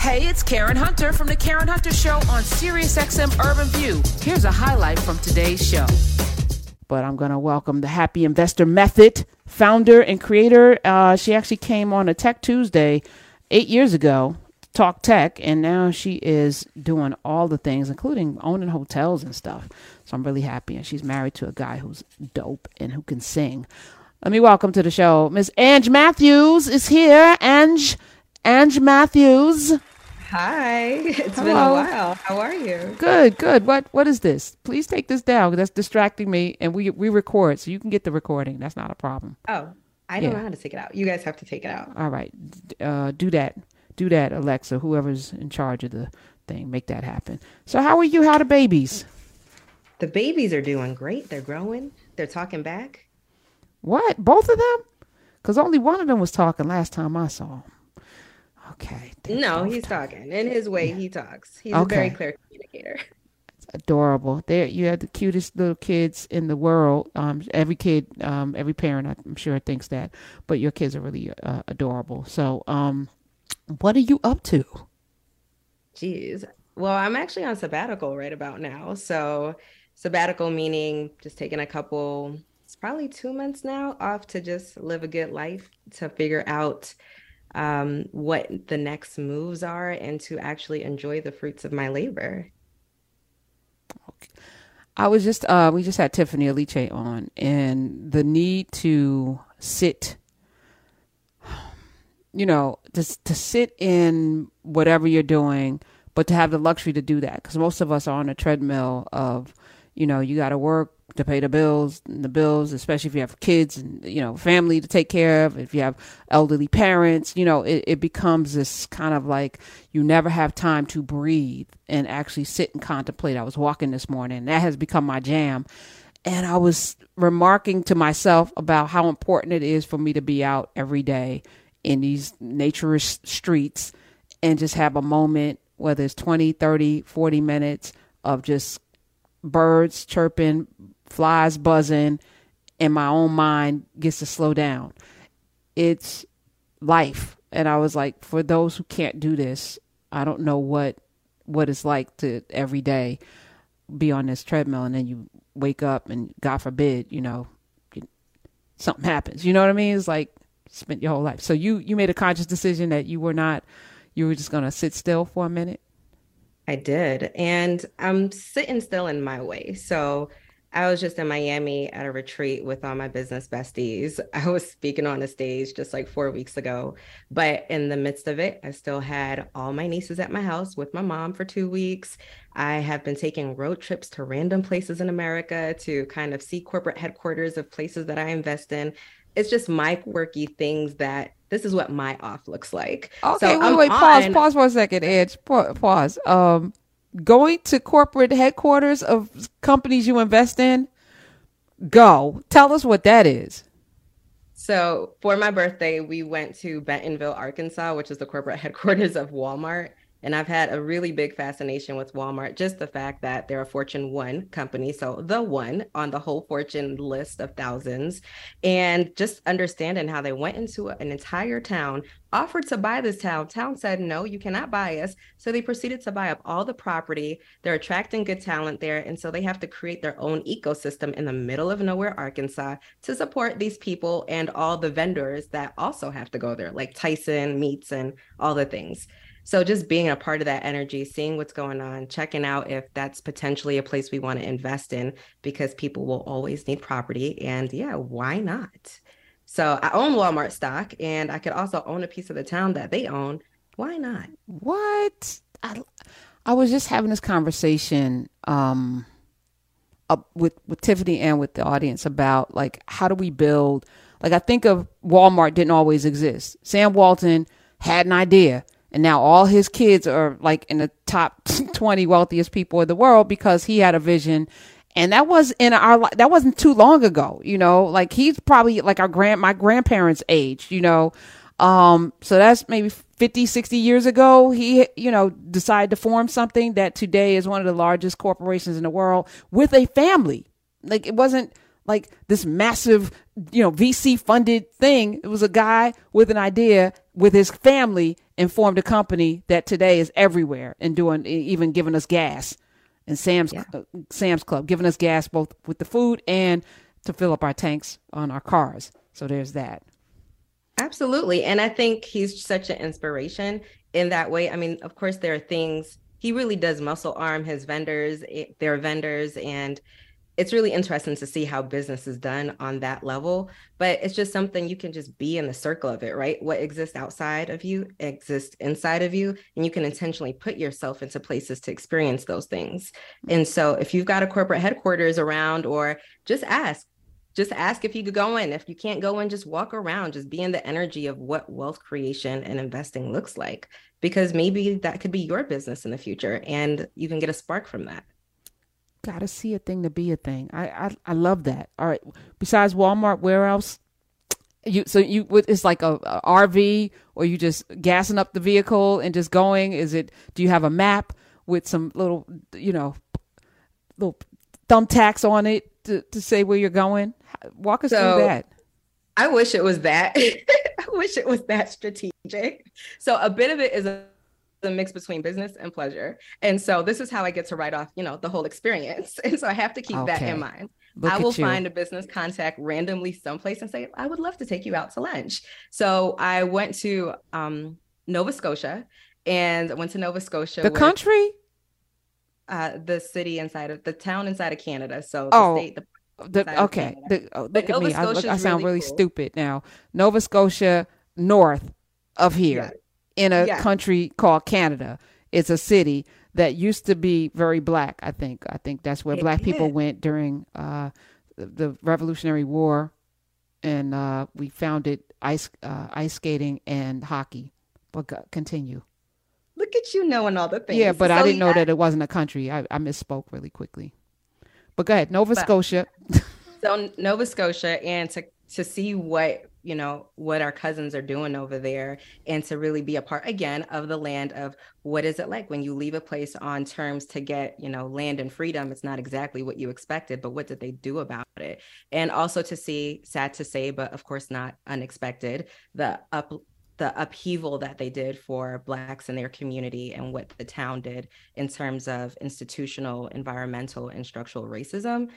Hey, it's Karen Hunter from the Karen Hunter Show on SiriusXM Urban View. Here's a highlight from today's show. But I'm going to welcome the Happy Investor Method founder and creator. Uh, she actually came on a Tech Tuesday eight years ago, talk tech, and now she is doing all the things, including owning hotels and stuff. So I'm really happy. And she's married to a guy who's dope and who can sing. Let me welcome to the show Miss Ange Matthews is here. Ange, Ange Matthews. Hi, it's Hello. been a while. How are you? Good, good. What what is this? Please take this down. That's distracting me, and we we record, so you can get the recording. That's not a problem. Oh, I don't yeah. know how to take it out. You guys have to take it out. All right, uh, do that. Do that, Alexa. Whoever's in charge of the thing, make that happen. So, how are you? How the babies? The babies are doing great. They're growing. They're talking back. What? Both of them? Because only one of them was talking last time I saw them. Okay. No, he's talking. In his way, he talks. He's okay. a very clear communicator. It's adorable. There, you have the cutest little kids in the world. Um, every kid, um, every parent, I'm sure thinks that. But your kids are really uh, adorable. So, um, what are you up to? Jeez. Well, I'm actually on sabbatical right about now. So, sabbatical meaning just taking a couple. It's probably two months now off to just live a good life to figure out um, what the next moves are and to actually enjoy the fruits of my labor. I was just uh, we just had Tiffany Aliche on, and the need to sit, you know, just to sit in whatever you're doing, but to have the luxury to do that because most of us are on a treadmill of, you know, you got to work, to pay the bills and the bills especially if you have kids and you know family to take care of if you have elderly parents you know it, it becomes this kind of like you never have time to breathe and actually sit and contemplate. I was walking this morning. That has become my jam. And i was remarking to myself about how important it is for me to be out every day in these naturist streets and just have a moment whether it's 20 30 40 minutes of just birds chirping flies buzzing, and my own mind gets to slow down. It's life. And I was like, for those who can't do this, I don't know what what it's like to every day be on this treadmill and then you wake up and God forbid, you know, something happens. You know what I mean? It's like spent your whole life. So you you made a conscious decision that you were not you were just going to sit still for a minute. I did. And I'm sitting still in my way. So I was just in Miami at a retreat with all my business besties. I was speaking on a stage just like four weeks ago. But in the midst of it, I still had all my nieces at my house with my mom for two weeks. I have been taking road trips to random places in America to kind of see corporate headquarters of places that I invest in. It's just my quirky things that this is what my off looks like. Okay, so wait, wait, pause, on... pause for a second, Ange. Pause. Um, going to corporate headquarters of companies you invest in, go. Tell us what that is. So, for my birthday, we went to Bentonville, Arkansas, which is the corporate headquarters of Walmart. And I've had a really big fascination with Walmart, just the fact that they're a Fortune 1 company. So, the one on the whole Fortune list of thousands. And just understanding how they went into an entire town, offered to buy this town. Town said, no, you cannot buy us. So, they proceeded to buy up all the property. They're attracting good talent there. And so, they have to create their own ecosystem in the middle of nowhere, Arkansas, to support these people and all the vendors that also have to go there, like Tyson Meats and all the things. So just being a part of that energy, seeing what's going on, checking out if that's potentially a place we want to invest in because people will always need property. And yeah, why not? So I own Walmart stock and I could also own a piece of the town that they own. Why not? What? I, I was just having this conversation um, with with Tiffany and with the audience about like how do we build like I think of Walmart didn't always exist. Sam Walton had an idea and now all his kids are like in the top 20 wealthiest people in the world because he had a vision. And that was in our that wasn't too long ago you know? Like he's probably like our grand my grandparents age you know? Um so that's maybe 50 60 years ago he you know decided to form something that today is one of the largest corporations in the world with a family. Like it wasn't like this massive, you know, VC funded thing. It was a guy with an idea with his family and formed a company that today is everywhere and doing even giving us gas and Sam's yeah. uh, Sam's Club giving us gas both with the food and to fill up our tanks on our cars. So there's that. Absolutely. And I think he's such an inspiration in that way. I mean, of course there are things he really does muscle arm his vendors, eh, their vendors and it's really interesting to see how business is done on that level but it's just something you can just be in the circle of it right? What exists outside of you exists inside of you and you can intentionally put yourself into places to experience those things. Mm-hmm. And so if you've got a corporate headquarters around or just ask just ask if you could go in. If you can't go in just walk around just be in the energy of what wealth creation and investing looks like because maybe that could be your business in the future and you can get a spark from that gotta see a thing to be a thing. I, I I love that. All right. Besides Walmart, where else? You so you it's like a, a, RV or you just gassing up the vehicle and just going? Is it? Do you have a map with some little you know little thumbtacks on it to to say where you're going? Walk us so, through that. I wish it was that. I wish it was that strategic. So a bit of it is a the mix between business and pleasure. And so this is how I get to write off, you know, the whole experience. And so I have to keep okay. that in mind. Look I will find a business contact randomly someplace and say, I would love to take you out to lunch. So I went to um, Nova Scotia and I went to Nova Scotia. The country? Uh, the city inside of the town inside of Canada. So the oh. state, the the, okay, the, oh, look but at Nova me. I, look, I, sound really, really cool. stupid now. Nova Scotia, north of here. In a yeah. country called Canada. It's a city that used to be very black. I think. I think that's where it black people went during uh, the, the, Revolutionary War, and uh, we founded ice uh, ice skating and hockey. But continue. Look at you knowing all the things. Yeah, but so, I didn't yeah. know that it wasn't a country. I, I misspoke really quickly. But go ahead, Nova but, Scotia. so Nova Scotia, and to to see what you know what our cousins are doing over there and to really be a part again of the land of what is it like when you leave a place on terms to get you know land and freedom it's not exactly what you expected but what did they do about it? And also to see sad to say but of course not unexpected the up the upheaval that they did for blacks in their community and what the town did in terms of institutional environmental and structural racism.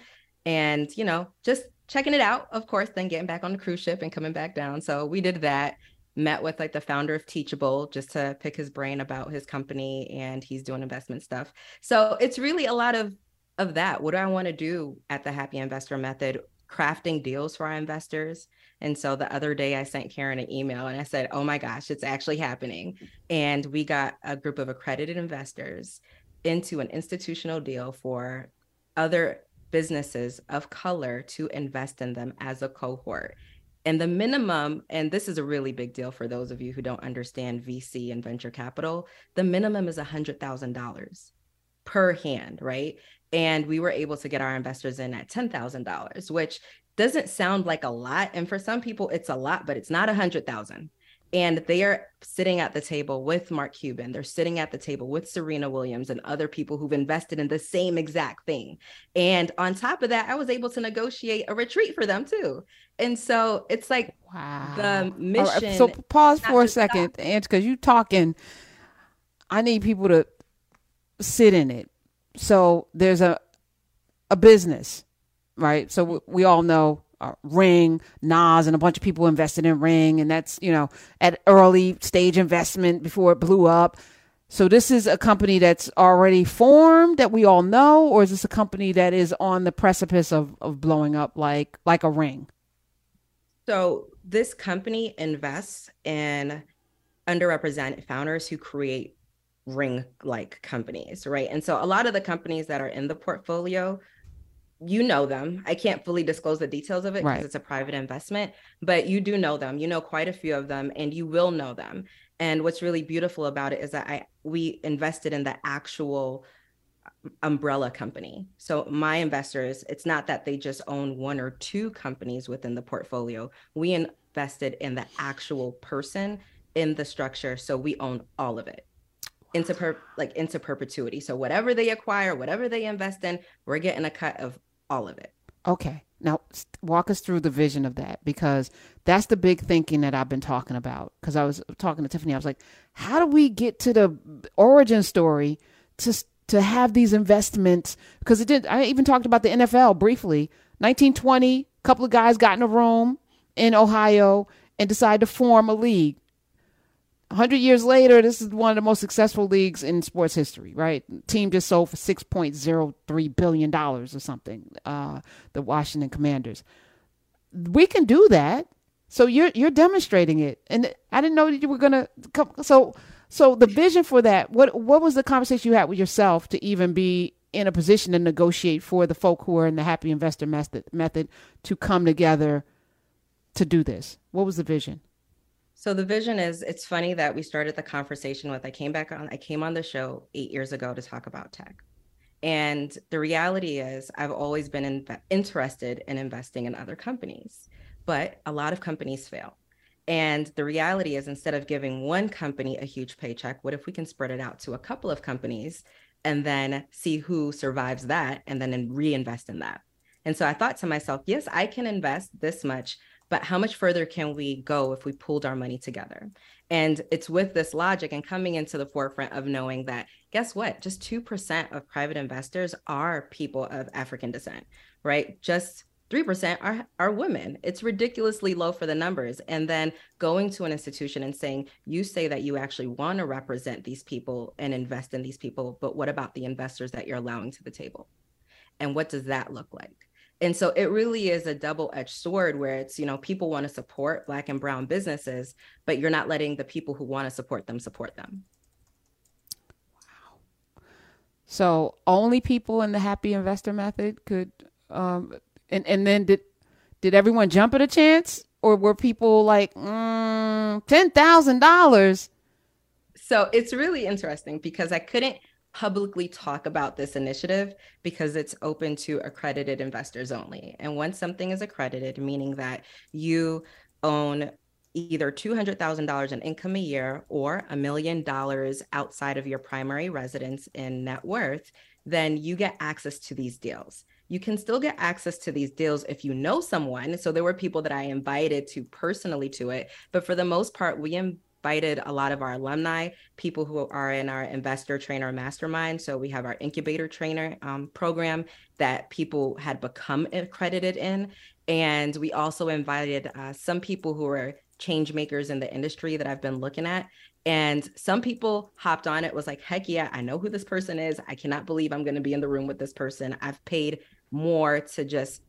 And you know just checking it out, of course, then getting back on the cruise ship and coming back down. So we did that. Met with like the founder of Teachable just to pick his brain about his company, and he's doing investment stuff. So it's really a lot of of that. What do I want to do at the Happy Investor Method? Crafting deals for our investors. And so the other day I sent Karen an email and I said, Oh my gosh, it's actually happening. And we got a group of accredited investors into an institutional deal for other businesses of color to invest in them as a cohort. And the minimum, and this is a really big deal for those of you who don't understand VC and venture capital, the minimum is $100,000 per hand, right? And we were able to get our investors in at $10,000, which doesn't sound like a lot. And for some people, it's a lot, but it's not a 100,000 and they are sitting at the table with Mark Cuban. They're sitting at the table with Serena Williams and other people who've invested in the same exact thing. And on top of that, I was able to negotiate a retreat for them too. And so it's like wow. the mission. Right, so pause for a second, and because you're talking, I need people to sit in it. So there's a a business, right? So we all know uh, Ring, Nas, and a bunch of people invested in Ring, and that's you know at early stage investment before it blew up. So this is a company that's already formed that we all know, or is this a company that is on the precipice of, of blowing up like like a Ring? So this company invests in underrepresented founders who create ring like companies, right? And so a lot of the companies that are in the portfolio you know them. I can't fully disclose the details of it because right. it's a private investment, but you do know them. You know quite a few of them and you will know them. And what's really beautiful about it is that I we invested in the actual uh, umbrella company. So my investors, it's not that they just own one or two companies within the portfolio. We invested in the actual person in the structure, so we own all of it into per like into perpetuity. So whatever they acquire, whatever they invest in, we're getting a cut of all of it. Okay. Now, walk us through the vision of that because that's the big thinking that I've been talking about. Because I was talking to Tiffany, I was like, how do we get to the origin story to to have these investments? Because it did. I even talked about the NFL briefly. 1920, a couple of guys got in a room in Ohio and decided to form a league. 100 years later, this is one of the most successful leagues in sports history, right? team just sold for $6.03 billion or something, uh, the Washington Commanders. We can do that. So you're you're demonstrating it, and I didn't know that you were gonna come. So so the vision for that. What what was the conversation you had with yourself to even be in a position to negotiate for the folk who are in the happy investor method method to come together to do this? What was the vision? So the vision is it's funny that we started the conversation with I came back on I came on the show 8 years ago to talk about tech. And the reality is I've always been in, interested in investing in other companies, but a lot of companies fail. And the reality is instead of giving one company a huge paycheck, what if we can spread it out to a couple of companies and then see who survives that and then reinvest in that? And so I thought to myself, yes, I can invest this much but how much further can we go if we pooled our money together? And it's with this logic and coming into the forefront of knowing that, guess what? Just 2% of private investors are people of African descent, right? Just 3% are, are women. It's ridiculously low for the numbers. And then going to an institution and saying, you say that you actually want to represent these people and invest in these people, but what about the investors that you're allowing to the table? And what does that look like? And so it really is a double-edged sword where it's you know people want to support black and brown businesses but you're not letting the people who want to support them support them. Wow. So only people in the happy investor method could um and and then did did everyone jump at a chance? Or were people like mm, $10,000 so it's really interesting because I couldn't publicly talk about this initiative because it's open to accredited investors only. And once something is accredited, meaning that you own either $200,000 in income a year or a million dollars outside of your primary residence in net worth, then you get access to these deals. You can still get access to these deals if you know someone. So there were people that I invited to personally to it, but for the most part, we invited a lot of our alumni, people who are in our investor trainer mastermind. So we have our incubator trainer um, program that people had become accredited in. And we also invited uh, some people who are change makers in the industry that I've been looking at. And some people hopped on it, was like, heck yeah, I know who this person is. I cannot believe I'm going to be in the room with this person. I've paid more to just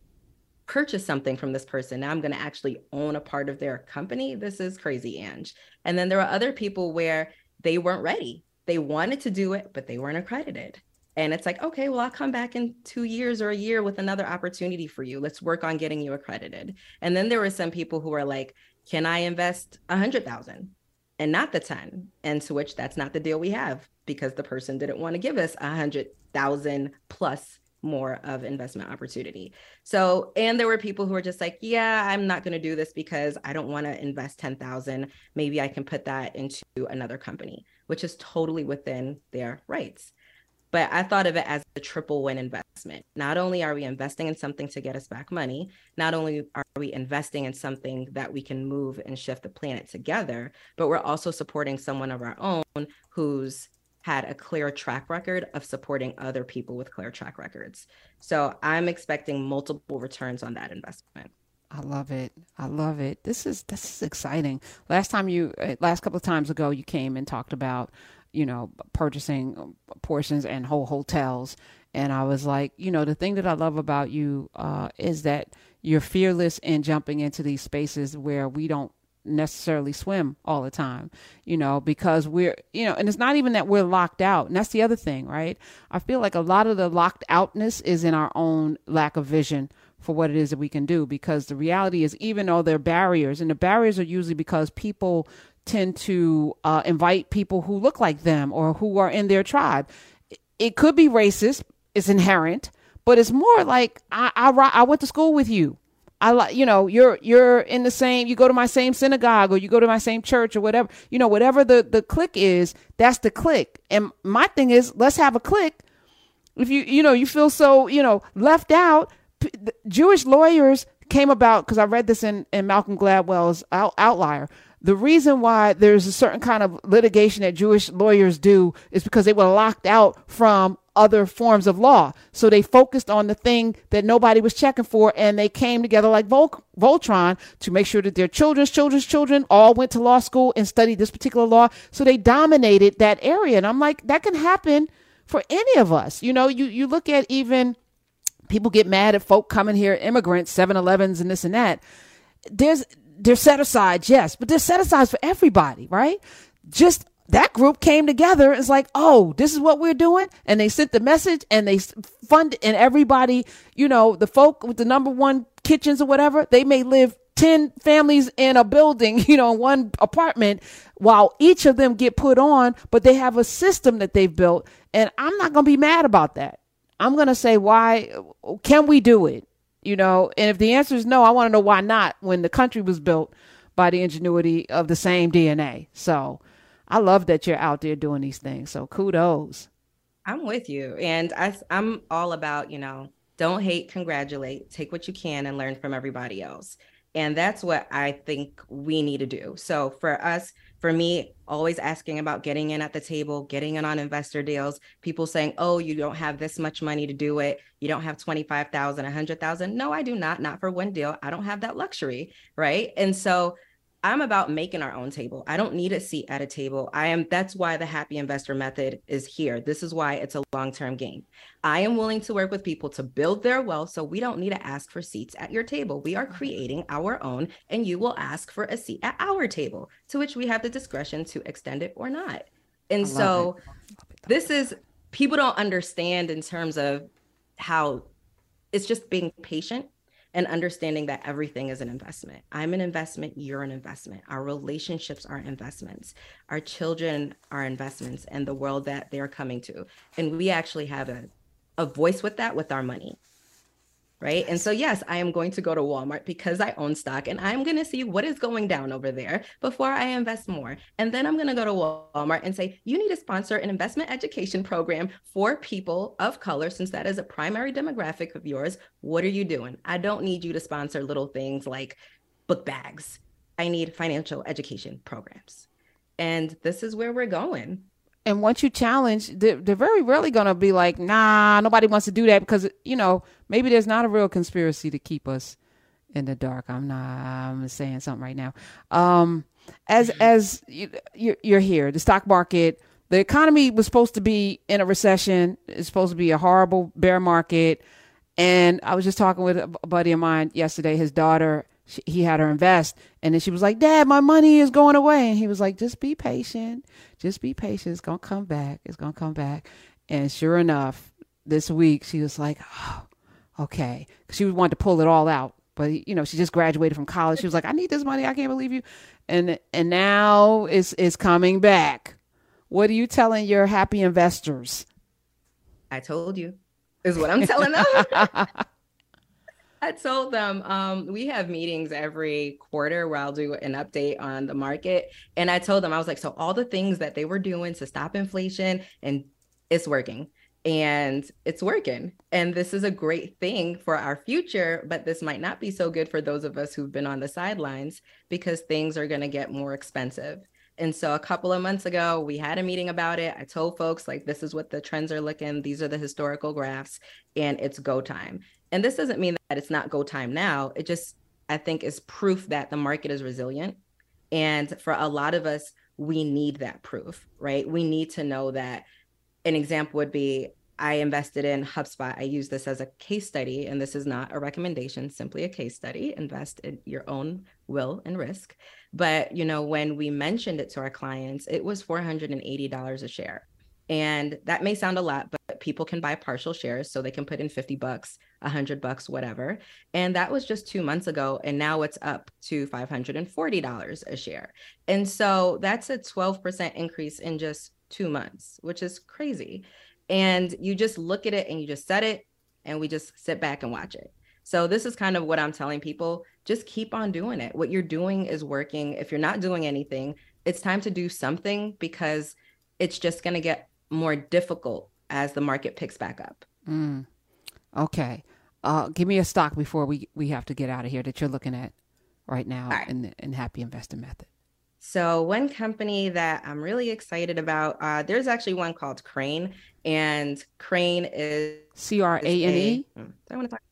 purchase something from this person. Now I'm going to actually own a part of their company. This is crazy, Ange. And then there were other people where they weren't ready. They wanted to do it, but they weren't accredited. And it's like, okay, well, I'll come back in two years or a year with another opportunity for you. Let's work on getting you accredited. And then there were some people who were like, can I invest a hundred thousand and not the 10? And to which that's not the deal we have because the person didn't want to give us a hundred thousand plus more of investment opportunity. So, and there were people who were just like, yeah, I'm not going to do this because I don't want to invest 10,000. Maybe I can put that into another company, which is totally within their rights. But I thought of it as a triple win investment. Not only are we investing in something to get us back money, not only are we investing in something that we can move and shift the planet together, but we're also supporting someone of our own who's had a clear track record of supporting other people with clear track records. So I'm expecting multiple returns on that investment. I love it. I love it. This is this is exciting. Last time you uh, last couple of times ago you came and talked about, you know, purchasing portions and whole hotels and I was like, you know, the thing that I love about you uh, is that you're fearless in jumping into these spaces where we don't necessarily swim all the time, you know, because we're, you know, and it's not even that we're locked out. And that's the other thing, right? I feel like a lot of the locked outness is in our own lack of vision for what it is that we can do because the reality is even though there are barriers and the barriers are usually because people tend to uh, invite people who look like them or who are in their tribe it could be racist it's inherent but it's more like I, I, I went to school with you I like, you know, you're you're in the same. You go to my same synagogue, or you go to my same church, or whatever. You know, whatever the the click is, that's the click. And my thing is, let's have a click. If you you know you feel so you know left out, Jewish lawyers came about because I read this in, in Malcolm Gladwell's out, Outlier. The reason why there's a certain kind of litigation that Jewish lawyers do is because they were locked out from other forms of law. So they focused on the thing that nobody was checking for, and they came together like Vol- Voltron to make sure that their children's children's children all went to law school and studied this particular law. So they dominated that area. And I'm like, that can happen for any of us. You know, you, you look at even people get mad at folk coming here, immigrants, 7-Elevens and this and that. There's they're set aside, yes, but they're set aside for everybody, right? Just that group came together. It's like, oh, this is what we're doing. And they sent the message and they fund and everybody, you know, the folk with the number one kitchens or whatever, they may live 10 families in a building, you know, one apartment while each of them get put on, but they have a system that they've built. And I'm not going to be mad about that. I'm going to say, why can we do it? You know, and if the answer is no, I want to know why not when the country was built by the ingenuity of the same DNA. So I love that you're out there doing these things. So kudos. I'm with you. And I, I'm all about, you know, don't hate, congratulate, take what you can and learn from everybody else. And that's what I think we need to do. So for us, for me, always asking about getting in at the table, getting in on investor deals, people saying, oh, you don't have this much money to do it. You don't have 25,000, 100,000. No, I do not, not for one deal. I don't have that luxury. Right. And so I'm about making our own table. I don't need a seat at a table. I am that's why the happy investor method is here. This is why it's a long-term game. I am willing to work with people to build their wealth so we don't need to ask for seats at your table. We are creating our own and you will ask for a seat at our table to which we have the discretion to extend it or not. And so this is people don't understand in terms of how it's just being patient and understanding that everything is an investment. I'm an investment, you're an investment. Our relationships are investments. Our children are investments and the world that they're coming to. And we actually have a, a voice with that with our money right? And so, yes, I am going to go to Walmart because I own stock and I'm going to see what is going down over there before I invest more. And then I'm going to go to Walmart and say, you need to sponsor an investment education program for people of color, since that is a primary demographic of yours. What are you doing? I don't need you to sponsor little things like book bags. I need financial education programs. And this is where we're going and once you challenge, they're, they're very rarely going to be like, nah, nobody wants to do that because, you know, maybe there's not a real conspiracy to keep us in the dark. I'm not, I'm saying something right now. Um, as, mm-hmm. as you, you're here, the stock market, the economy was supposed to be in a recession. It's supposed to be a horrible bear market. And I was just talking with a buddy of mine yesterday. His daughter she, he had her invest. And then she was like dad my money is going away. And he was like just be patient. Just be patient. It's gonna come back. It's gonna come back. And sure enough this week she was like oh, okay. She wanted to pull it all out. But you know she just graduated from college. She was like i need this money. I can't believe you. And and now it's it's coming back. What are you telling your happy investors? I told you is what i'm telling them I told them um, we have meetings every quarter where I'll do an update on the market. And I told them, I was like, so all the things that they were doing to stop inflation and it's working and it's working. And this is a great thing for our future, but this might not be so good for those of us who've been on the sidelines because things are going to get more expensive. And so a couple of months ago, we had a meeting about it. I told folks, like, this is what the trends are looking. These are the historical graphs, and it's go time. And this doesn't mean that it's not go time now. It just, I think, is proof that the market is resilient. And for a lot of us, we need that proof, right? We need to know that an example would be I invested in HubSpot. I use this as a case study, and this is not a recommendation, simply a case study. Invest in your own will and risk. But you know, when we mentioned it to our clients, it was $480 a share. And that may sound a lot, but people can buy partial shares so they can put in 50 bucks, 100 bucks, whatever. And that was just 2 months ago and now it's up to $540 a share. And so that's a 12% increase in just 2 months, which is crazy. And you just look at it and you just set it and we just sit back and watch it. So this is kind of what I'm telling people, just keep on doing it. What you're doing is working. If you're not doing anything, it's time to do something because it's just going to get more difficult as the market picks back up. Mm. Okay. uh, give me a stock before we we have to get out of here that you're looking at right now right. in the in Happy Investor Method. So one company that I'm really excited about, uh, there's actually one called Crane, and Crane is C R A N E. Hmm, I want to talk.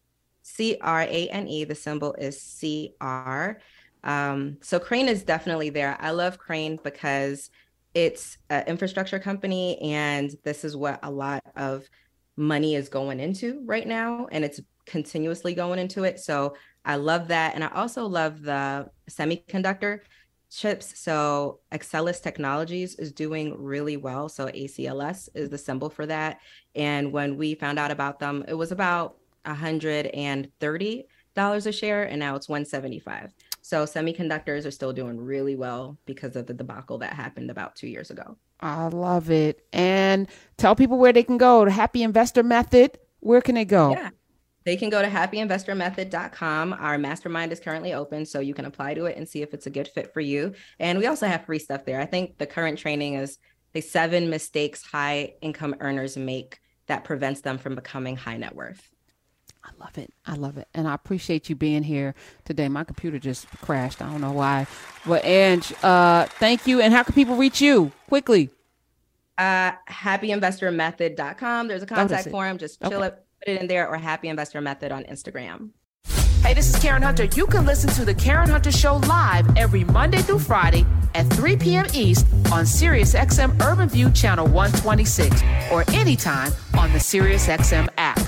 C R A N E. The symbol is C R. Um, so Crane is definitely there. I love Crane because it's an infrastructure company, and this is what a lot of money is going into right now, and it's continuously going into it. So I love that, and I also love the semiconductor chips. So Axcelis Technologies is doing really well. So ACLS is the symbol for that. And when we found out about them, it was about $130 a share, and now it's 175. So semiconductors are still doing really well because of the debacle that happened about two years ago. I love it. And tell people where they can go. The Happy Investor Method. Where can they go? Yeah. They can go to happyinvestormethod.com. Our mastermind is currently open, so you can apply to it and see if it's a good fit for you. And we also have free stuff there. I think the current training is the seven mistakes high income earners make that prevents them from becoming high net worth. I love it. I love it. And I appreciate you being here today. My computer just crashed. I don't know why. But Ange, uh, thank you. And how can people reach you quickly? Uh, happyinvestormethod.com. There's a contact form. Just chill okay. it put it in there or Happy Investor Method on Instagram. Hey, this is Karen Hunter. You can listen to the Karen Hunter Show live every Monday through Friday at 3 p.m. East on SiriusXM Urban View Channel 126 or anytime on the SiriusXM app.